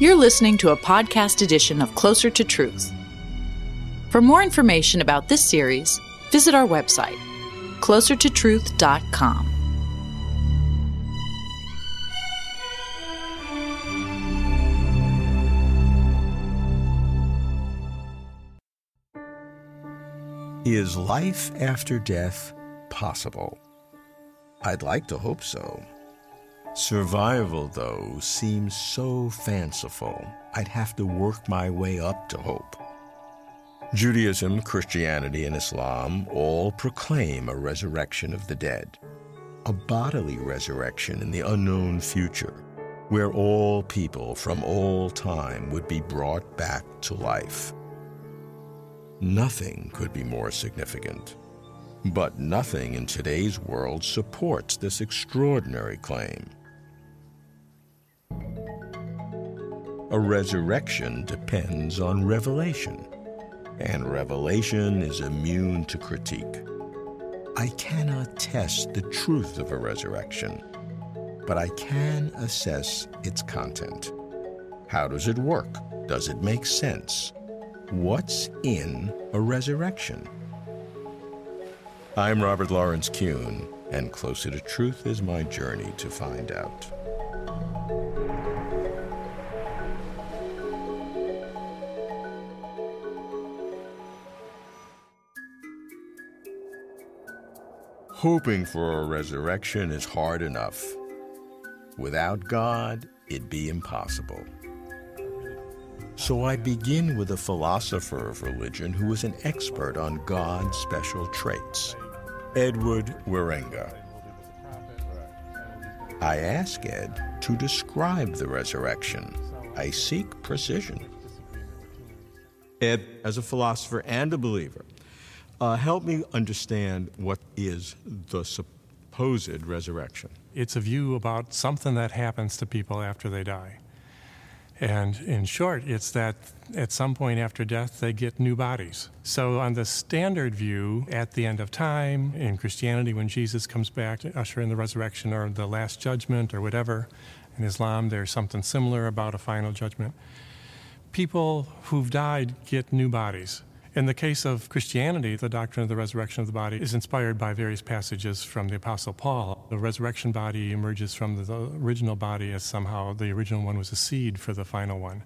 You're listening to a podcast edition of Closer to Truth. For more information about this series, visit our website, closertotruth.com. Is life after death possible? I'd like to hope so. Survival, though, seems so fanciful, I'd have to work my way up to hope. Judaism, Christianity, and Islam all proclaim a resurrection of the dead, a bodily resurrection in the unknown future, where all people from all time would be brought back to life. Nothing could be more significant. But nothing in today's world supports this extraordinary claim. A resurrection depends on revelation, and revelation is immune to critique. I cannot test the truth of a resurrection, but I can assess its content. How does it work? Does it make sense? What's in a resurrection? I'm Robert Lawrence Kuhn, and Closer to Truth is my journey to find out. Hoping for a resurrection is hard enough. Without God, it'd be impossible. So I begin with a philosopher of religion who is an expert on God's special traits, Edward Wierenga. I ask Ed to describe the resurrection. I seek precision. Ed, as a philosopher and a believer, uh, help me understand what is the supposed resurrection. It's a view about something that happens to people after they die. And in short, it's that at some point after death, they get new bodies. So, on the standard view, at the end of time, in Christianity, when Jesus comes back to usher in the resurrection or the last judgment or whatever, in Islam, there's something similar about a final judgment. People who've died get new bodies. In the case of Christianity, the doctrine of the resurrection of the body is inspired by various passages from the Apostle Paul. The resurrection body emerges from the original body as somehow the original one was a seed for the final one.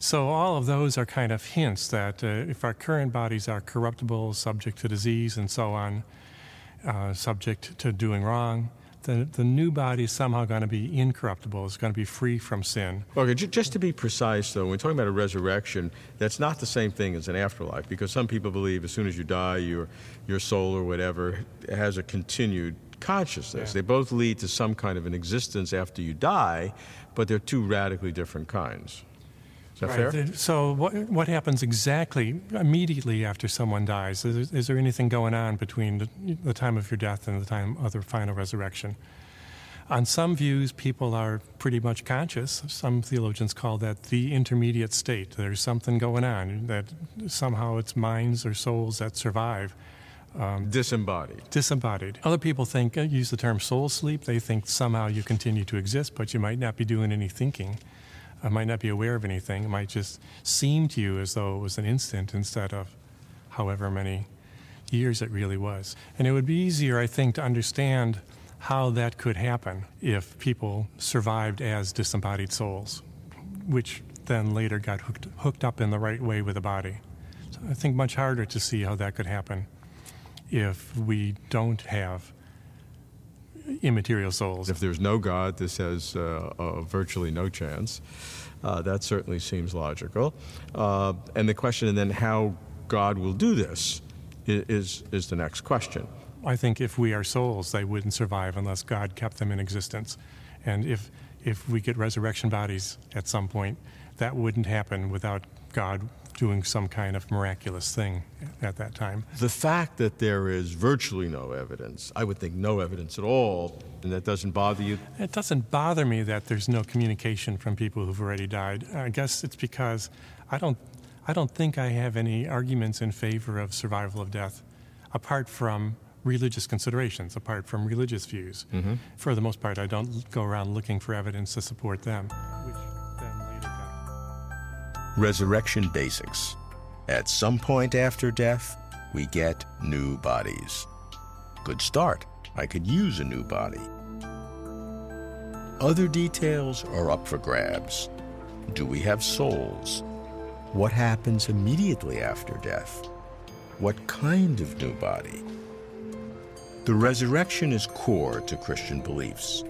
So, all of those are kind of hints that uh, if our current bodies are corruptible, subject to disease, and so on, uh, subject to doing wrong, the, the new body is somehow going to be incorruptible. It's going to be free from sin. Okay, just to be precise, though, when we're talking about a resurrection, that's not the same thing as an afterlife because some people believe as soon as you die, your, your soul or whatever has a continued consciousness. Yeah. They both lead to some kind of an existence after you die, but they're two radically different kinds. Is that right. fair? So, what, what happens exactly immediately after someone dies? Is, is there anything going on between the, the, time of your death and the time of the final resurrection? On some views, people are pretty much conscious. Some theologians call that the intermediate state. There's something going on that somehow it's minds or souls that survive. Um, disembodied. Disembodied. Other people think, uh, use the term soul sleep. They think somehow you continue to exist, but you might not be doing any thinking. I might not be aware of anything. It might just seem to you as though it was an instant instead of however many years it really was. And it would be easier, I think, to understand how that could happen if people survived as disembodied souls, which then later got hooked, hooked up in the right way with the body. So I think much harder to see how that could happen if we don't have immaterial souls. If there's no God, this has uh, uh, virtually no chance. Uh, that certainly seems logical. Uh, and the question, and then how God will do this, is, is the next question. I think if we are souls, they wouldn't survive unless God kept them in existence. And if, if we get resurrection bodies at some point, that wouldn't happen without God doing some kind of miraculous thing at that time. The fact that there is virtually no evidence, I would think no evidence at all, and that doesn't bother you? It doesn't bother me that there's no communication from people who've already died. I guess it's because I don't, I don't think I have any arguments in favor of survival of death, apart from religious considerations, apart from religious views. Mm-hmm. For the most part, I don't go around looking for evidence to support them, which then later Resurrection Basics. At some point after death, we get new bodies. Good start. I could use a new body. Other details are up for grabs. Do we have souls? What happens immediately after death? What kind of new body? The resurrection is core to Christian beliefs.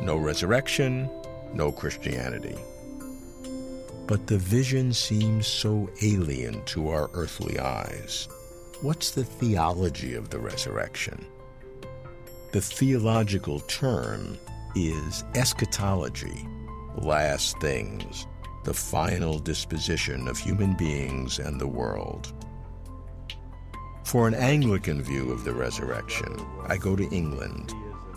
No resurrection, no Christianity. But the vision seems so alien to our earthly eyes. What's the theology of the resurrection? The theological term is eschatology, last things, the final disposition of human beings and the world. For an Anglican view of the resurrection, I go to England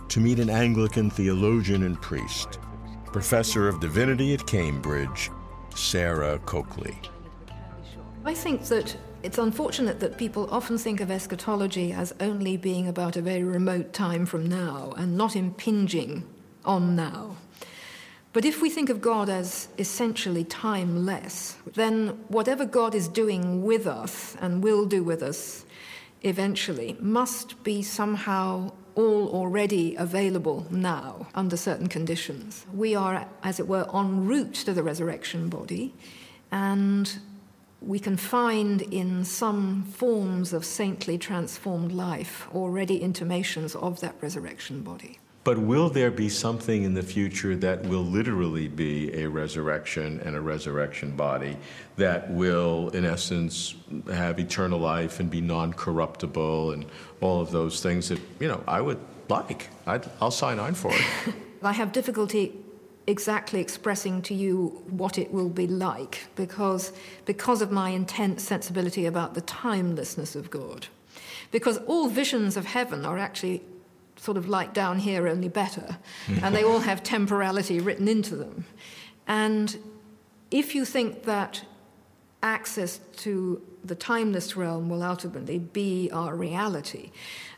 to meet an Anglican theologian and priest, professor of divinity at Cambridge, Sarah Coakley. I think that it's unfortunate that people often think of eschatology as only being about a very remote time from now and not impinging on now. But if we think of God as essentially timeless, then whatever God is doing with us and will do with us eventually must be somehow all already available now under certain conditions. We are, as it were, en route to the resurrection body, and we can find in some forms of saintly transformed life already intimations of that resurrection body. But will there be something in the future that will literally be a resurrection and a resurrection body that will, in essence, have eternal life and be non corruptible and all of those things that, you know, I would like? i will sign on for it. I have difficulty exactly expressing to you what it will be like because, because of my intense sensibility about the timelessness of God. Because all visions of heaven are actually sort of like down here, only better. Mm-hmm. and they all have temporality written into them. And if you think that access to the timeless realm will ultimately be our reality,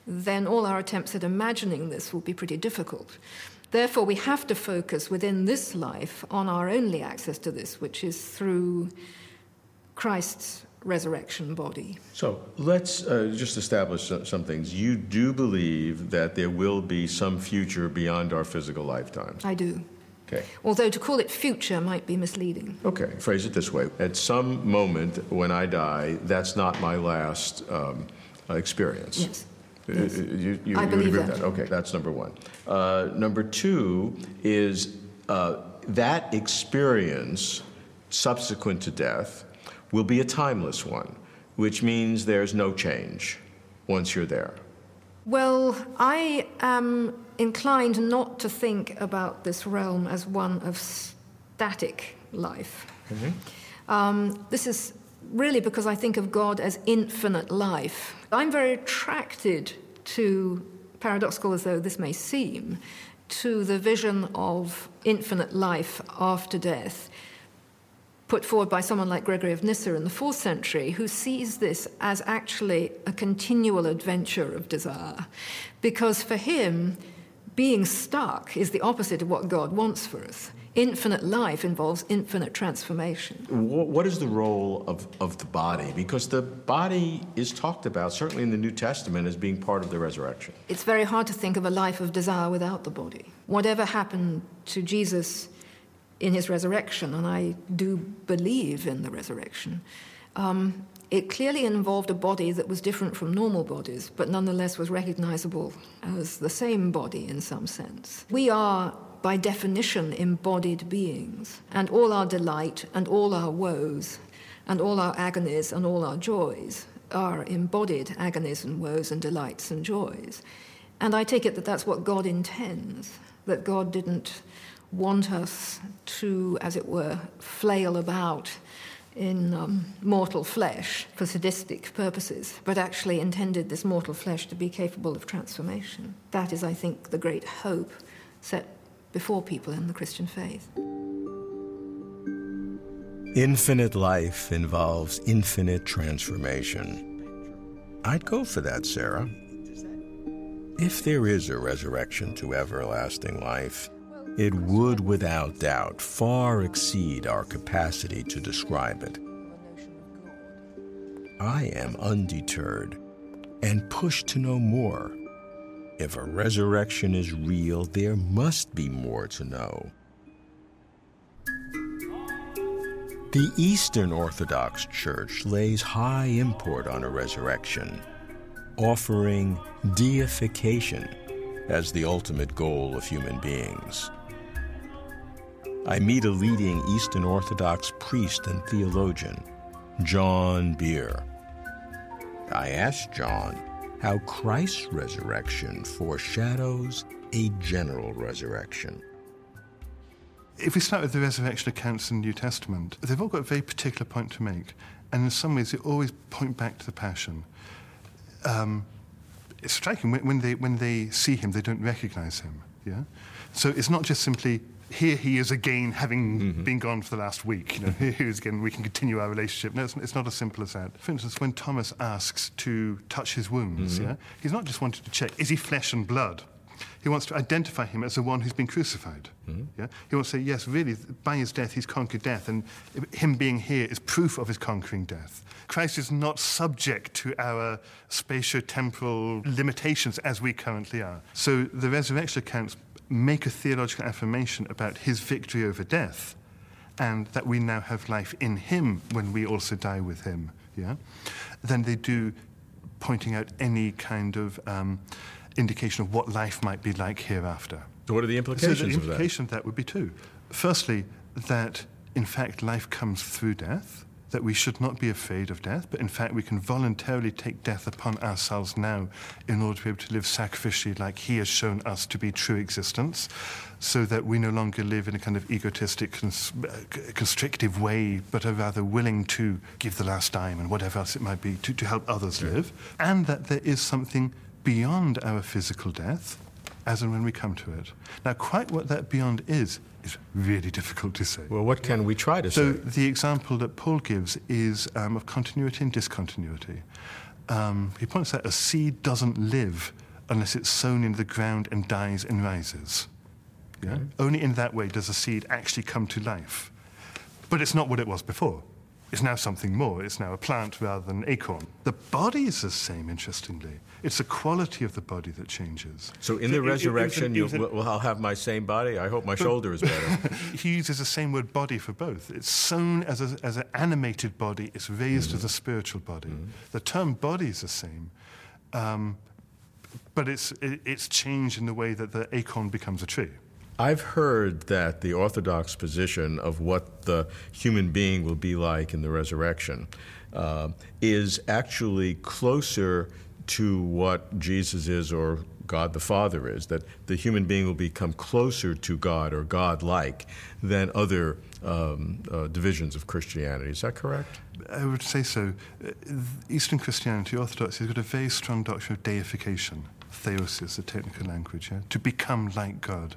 then all our attempts at imagining this will be pretty difficult. Therefore, we have to focus within this life on our only access to this, which is through Christ's resurrection body. So let's uh, just establish some things. You do believe that there will be some future beyond our physical lifetime? I do. Okay. Although to call it future might be misleading. Okay, phrase it this way. At some moment when I die, that's not my last um, experience. Yes. Uh, yes. You, you, I you believe that. that. Okay, that's number one. Uh, number two is uh, that experience subsequent to death will be a timeless one, which means there's no change once you're there. Well, I am inclined not to think about this realm as one of static life. Mm-hmm. Um, this is really because I think of God as infinite life. I'm very attracted to, paradoxical as though this may seem, to the vision of infinite life after death put forward by someone like Gregory of Nyssa in the fourth century, who sees this as actually a continual adventure of desire. Because for him, being stuck is the opposite of what God wants for us. Infinite life involves infinite transformation. What is the role of, of the body? Because the body is talked about, certainly in the New Testament, as being part of the resurrection. It's very hard to think of a life of desire without the body. Whatever happened to Jesus in his resurrection, and I do believe in the resurrection, um, it clearly involved a body that was different from normal bodies, but nonetheless was recognizable as the same body in some sense. We are, by definition, embodied beings, and all our delight and all our woes and all our agonies and all our joys are embodied agonies and woes and delights and joys. And I take it that that's what God intends, that God didn't want us to, as it were, flail about in um, mortal flesh for sadistic purposes, but actually intended this mortal flesh to be capable of transformation. That is, I think, the great hope set before people in the Christian faith. Infinite life involves infinite transformation. I'd go for that, Sarah. If there is a resurrection to everlasting life, it would without doubt far exceed our capacity to describe it. I am undeterred and pushed to know more. If a resurrection is real, there must be more to know. The Eastern Orthodox Church lays high import on a resurrection, offering deification as the ultimate goal of human beings. I meet a leading Eastern Orthodox priest and theologian, John Behr. I ask John how Christ's resurrection foreshadows a general resurrection. If we start with the resurrection accounts in the New Testament, they've all got a very particular point to make. And in some ways, they always point back to the Passion. Um, it's striking when, when, they, when they see him, they don't recognize him. Yeah? So it's not just simply, here he is again, having mm-hmm. been gone for the last week. You know, here he is again, we can continue our relationship. No, it's, it's, not as simple as that. For instance, when Thomas asks to touch his wounds, mm-hmm. yeah, he's not just wanting to check, is he flesh and blood? He wants to identify him as the one who's been crucified. Mm-hmm. Yeah? He wants to say, yes, really, by his death, he's conquered death, and him being here is proof of his conquering death. Christ is not subject to our spatio-temporal limitations as we currently are. So the resurrection accounts make a theological affirmation about his victory over death, and that we now have life in him when we also die with him. Yeah? Then they do pointing out any kind of um, indication of what life might be like hereafter. So, what are the implications so the implication of that? of that would be two. Firstly, that in fact life comes through death, that we should not be afraid of death, but in fact we can voluntarily take death upon ourselves now in order to be able to live sacrificially like He has shown us to be true existence, so that we no longer live in a kind of egotistic, cons- constrictive way, but are rather willing to give the last dime and whatever else it might be to, to help others live, and that there is something beyond our physical death as and when we come to it. Now, quite what that beyond is, is really difficult to say. Well, what can we try to so say? So, the example that Paul gives is um, of continuity and discontinuity. Um, he points out a seed doesn't live unless it's sown into the ground and dies and rises. Yeah? Okay. Only in that way does a seed actually come to life. But it's not what it was before. It's now something more. It's now a plant rather than an acorn. The body is the same, interestingly. It's the quality of the body that changes. So in the it, resurrection, it, it an, well, I'll have my same body. I hope my shoulder is better. he uses the same word body for both. It's sown as, a, as an animated body. It's raised mm-hmm. as a spiritual body. Mm-hmm. The term body is the same. Um, but it's, it's changed in the way that the acorn becomes a tree. I've heard that the Orthodox position of what the human being will be like in the resurrection uh, is actually closer to what Jesus is or God the Father is, that the human being will become closer to God or God like than other um, uh, divisions of Christianity. Is that correct? I would say so. Uh, Eastern Christianity, Orthodoxy, has got a very strong doctrine of deification, theosis, the technical language, yeah? to become like God.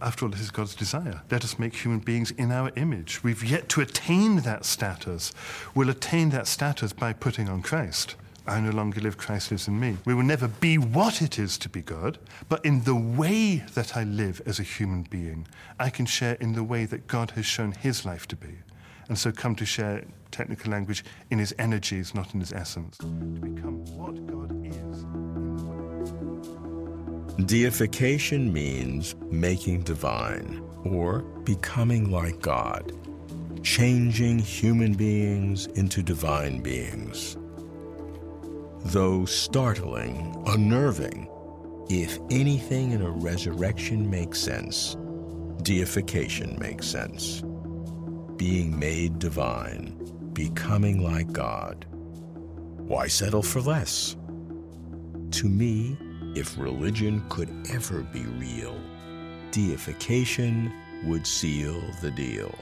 After all, this is God's desire. Let us make human beings in our image. We've yet to attain that status. We'll attain that status by putting on Christ. I no longer live, Christ lives in me. We will never be what it is to be God, but in the way that I live as a human being, I can share in the way that God has shown his life to be. And so come to share technical language in his energies, not in his essence. To become what God is. Deification means making divine or becoming like God, changing human beings into divine beings though startling, unnerving. If anything in a resurrection makes sense, deification makes sense. Being made divine, becoming like God. Why settle for less? To me, if religion could ever be real, deification would seal the deal.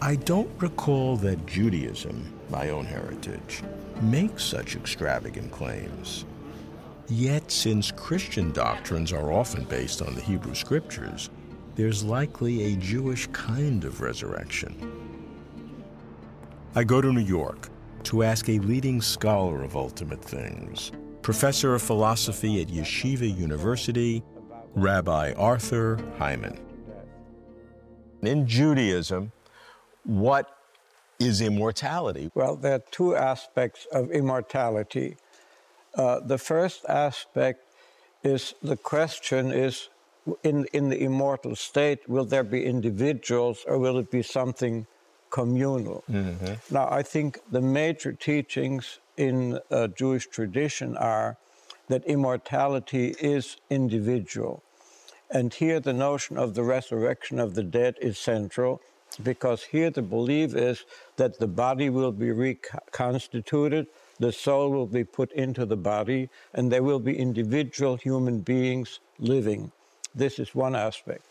I don't recall that Judaism, my own heritage, makes such extravagant claims. Yet, since Christian doctrines are often based on the Hebrew Scriptures, there's likely a Jewish kind of resurrection. I go to New York to ask a leading scholar of ultimate things, professor of philosophy at Yeshiva University, Rabbi Arthur Hyman. In Judaism, what is immortality? Well, there are two aspects of immortality. Uh, the first aspect is the question is in, in the immortal state, will there be individuals or will it be something communal? Mm-hmm. Now, I think the major teachings in uh, Jewish tradition are that immortality is individual. And here the notion of the resurrection of the dead is central because here the belief is that the body will be reconstituted, the soul will be put into the body, and there will be individual human beings living. This is one aspect.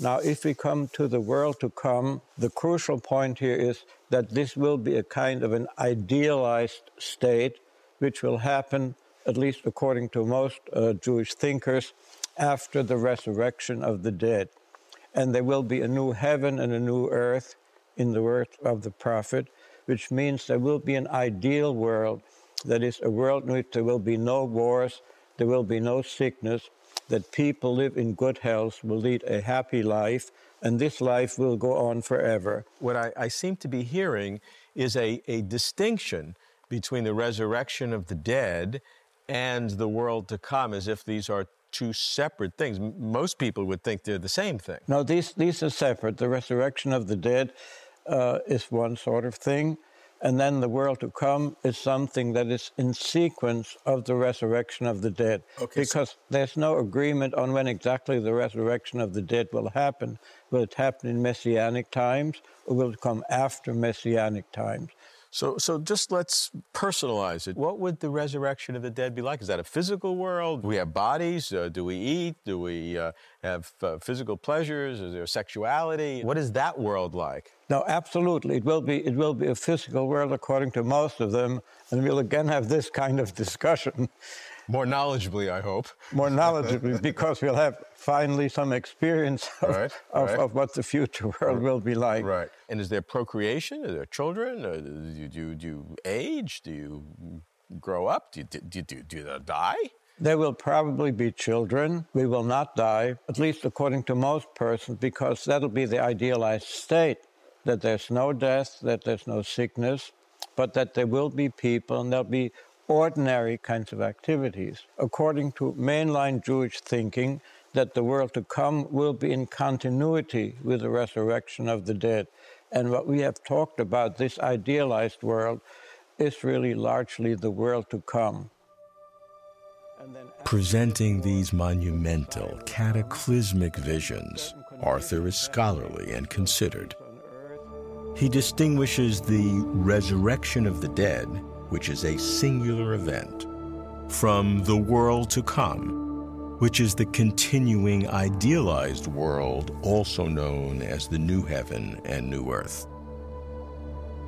Now, if we come to the world to come, the crucial point here is that this will be a kind of an idealized state, which will happen, at least according to most uh, Jewish thinkers, after the resurrection of the dead. And there will be a new heaven and a new earth in the words of the prophet, which means there will be an ideal world that is a world in which there will be no wars, there will be no sickness, that people live in good health, will lead a happy life, and this life will go on forever. What I, I seem to be hearing is a, a distinction between the resurrection of the dead and the world to come, as if these are two separate things. Most people would think they're the same thing. No, these, these are separate. The resurrection of the dead uh, is one sort of thing, and then the world to come is something that is in sequence of the resurrection of the dead. Okay, because so there's no agreement on when exactly the resurrection of the dead will happen. Will it happen in messianic times or will it come after messianic times? So, so just let's personalize it. What would the resurrection of the dead be like? Is that a physical world? Do we have bodies? Uh, do we eat? Do we uh, have uh, physical pleasures? Is there sexuality? What is that world like? No, absolutely. It will be. It will be a physical world, according to most of them, and we'll again have this kind of discussion. More knowledgeably, I hope. More knowledgeably, because we'll have finally some experience of, right, of, right. of, what the future world will be like. Right. And is there procreation? Are there children? Do you, do, do you age? Do you grow up? Do you, do, you, do, do you die? There will probably be children. We will not die, at least according to most persons, because that'll be the idealized state that there's no death, that there's no sickness, but that there will be people and there'll be ordinary kinds of activities. According to mainline Jewish thinking, that the world to come will be in continuity with the resurrection of the dead. And what we have talked about, this idealized world, is really largely the world to come. Presenting these monumental, cataclysmic visions, Arthur is scholarly and considered. He distinguishes the resurrection of the dead which is a singular event, from the world to come, which is the continuing idealized world, also known as the new heaven and new earth.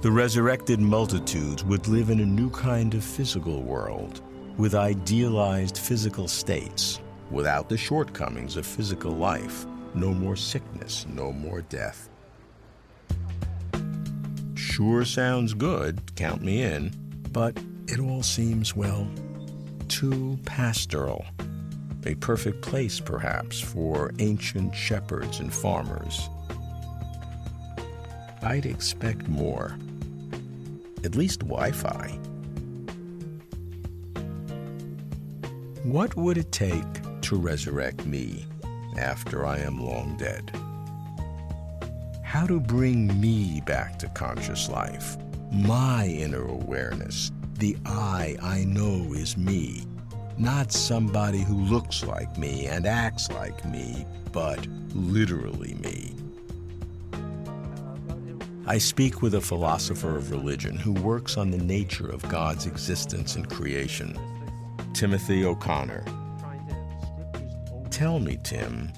The resurrected multitudes would live in a new kind of physical world, with idealized physical states, without the shortcomings of physical life, no more sickness, no more death. Sure sounds good, count me in. But it all seems, well, too pastoral. A perfect place, perhaps, for ancient shepherds and farmers. I'd expect more. At least Wi Fi. What would it take to resurrect me after I am long dead? How to bring me back to conscious life? my inner awareness, the I I know is me, not somebody who looks like me and acts like me, but literally me. I speak with a philosopher of religion who works on the nature of God's existence and creation, Timothy O'Connor. Tell me, Tim,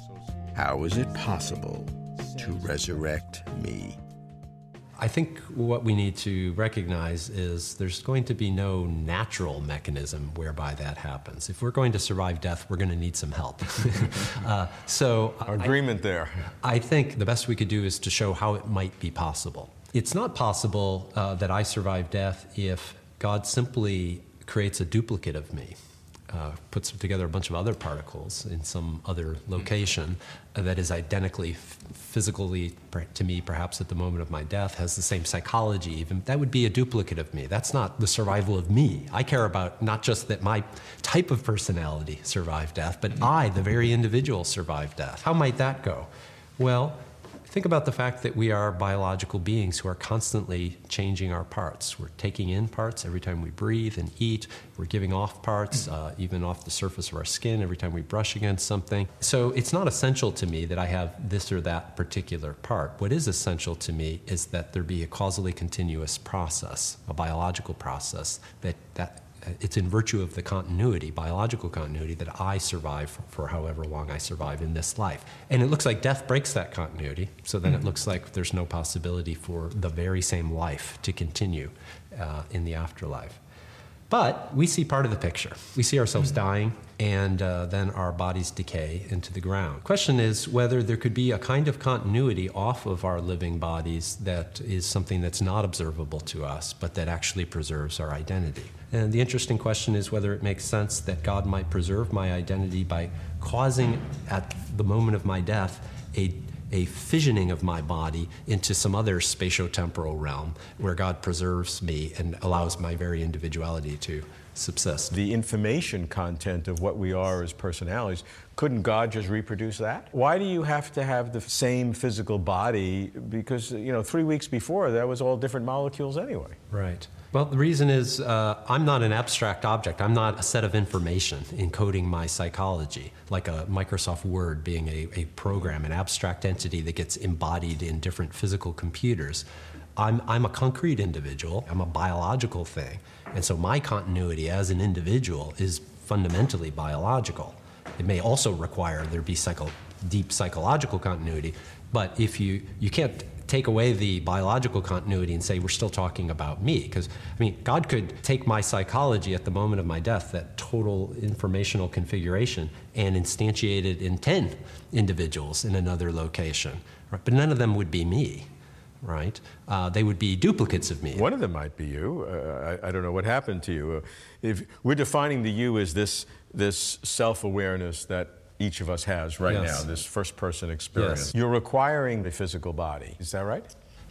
how is it possible to resurrect me? I think what we need to recognize is there's going to be no natural mechanism whereby that happens. If we're going to survive death, we're going to need some help. uh, so, agreement I, there. I think the best we could do is to show how it might be possible. It's not possible uh, that I survive death if God simply creates a duplicate of me. Uh, puts together a bunch of other particles in some other location uh, that is identically f- physically to me, perhaps at the moment of my death, has the same psychology. Even that would be a duplicate of me. That's not the survival of me. I care about not just that my type of personality survived death, but I, the very individual, survived death. How might that go? Well, Think about the fact that we are biological beings who are constantly changing our parts. We're taking in parts every time we breathe and eat. We're giving off parts, uh, even off the surface of our skin, every time we brush against something. So it's not essential to me that I have this or that particular part. What is essential to me is that there be a causally continuous process, a biological process that, that it's in virtue of the continuity, biological continuity, that I survive for, for, however long I survive in this life. And it looks like death breaks that continuity, so then mm-hmm. it looks like there's no possibility for the very same life to continue uh, in the afterlife. But we see part of the picture. We see ourselves mm-hmm. dying, and uh, then our bodies decay into the ground. Question is whether there could be a kind of continuity off of our living bodies that is something that's not observable to us, but that actually preserves our identity. And the interesting question is whether it makes sense that God might preserve my identity by causing, at the moment of my death, a a fissioning of my body into some other spatiotemporal realm where God preserves me and allows my very individuality to subsist. The information content of what we are as personalities, couldn't God just reproduce that? Why do you have to have the same physical body? Because, you know, three weeks before, that was all different molecules anyway. Right. Well, the reason is uh, I'm not an abstract object. I'm not a set of information encoding my psychology, like a Microsoft Word being a, a program, an abstract entity that gets embodied in different physical computers. I'm, I'm a concrete individual, I'm a biological thing. And so my continuity as an individual is fundamentally biological. It may also require there be psycho, deep psychological continuity, but if you, you can't take away the biological continuity and say we're still talking about me because i mean god could take my psychology at the moment of my death that total informational configuration and instantiate it in 10 individuals in another location right? but none of them would be me right uh, they would be duplicates of me one of them might be you uh, I, I, don't know what happened to you uh, if we're defining the you as this this self-awareness that each of us has right yes. now, this first person experience. Yes. You're requiring the physical body. Is that right?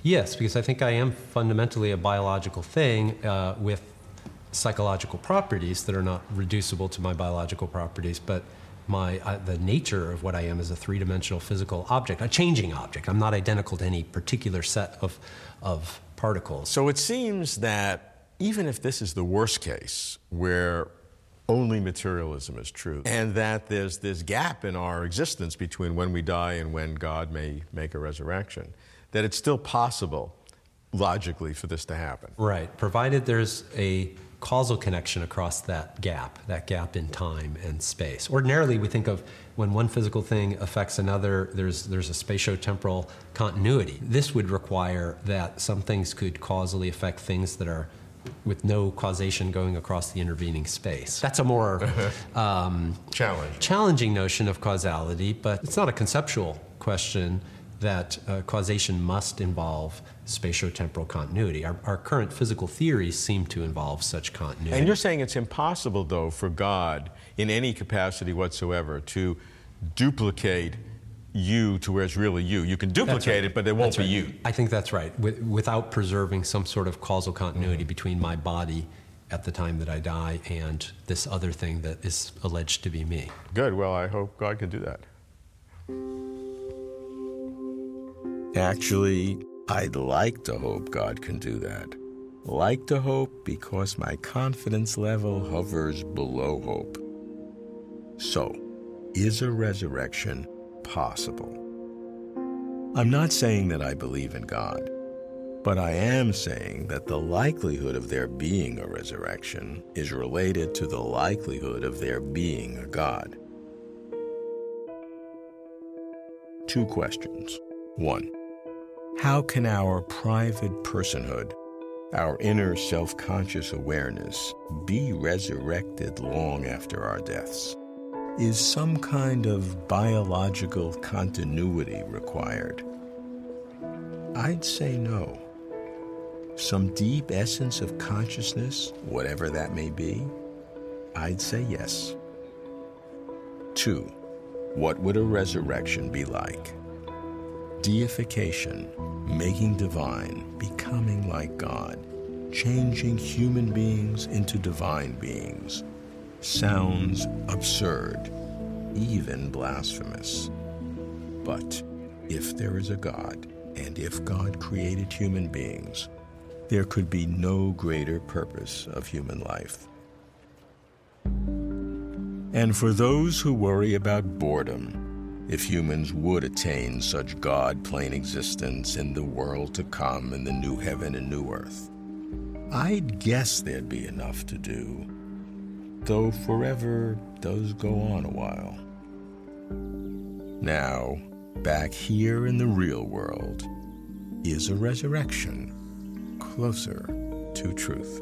Yes, because I think I am fundamentally a biological thing uh, with psychological properties that are not reducible to my biological properties, but my uh, the nature of what I am is a three-dimensional physical object, a changing object. I'm not identical to any particular set of of particles. So it seems that even if this is the worst case, where only materialism is true, and that there's this gap in our existence between when we die and when God may make a resurrection, that it's still possible logically for this to happen. Right, provided there's a causal connection across that gap, that gap in time and space. Ordinarily, we think of when one physical thing affects another, there's, there's a spatiotemporal continuity. This would require that some things could causally affect things that are with no causation going across the intervening space. That's a more um, Challenge. challenging notion of causality, but it's not a conceptual question that uh, causation must involve spatiotemporal continuity. Our, our, current physical theories seem to involve such continuity. And you're saying it's impossible, though, for God, in any capacity whatsoever, to duplicate you to where it's really you. You can duplicate right. it, but it won't that's be right. you. I think that's right. With, without preserving some sort of causal continuity mm-hmm. between my body at the time that I die and this other thing that is alleged to be me. Good. Well, I hope God can do that. Actually, I'd like to hope God can do that. Like to hope because my confidence level hovers below hope. So, is a resurrection possible. I'm not saying that I believe in God, but I am saying that the likelihood of there being a resurrection is related to the likelihood of there being a God. Two questions. One, how can our private personhood, our inner self conscious awareness, be resurrected long after our deaths? Is some kind of biological continuity required? I'd say no. Some deep essence of consciousness, whatever that may be? I'd say yes. 2. What would a resurrection be like? Deification, making divine, becoming like God, changing human beings into divine beings. Sounds absurd, even blasphemous. But if there is a God, and if God created human beings, there could be no greater purpose of human life. And for those who worry about boredom, if humans would attain such God plane existence in the world to come in the new heaven and new earth, I'd guess there'd be enough to do, though forever does go on a while. Now, back here in the real world, is a resurrection closer to truth.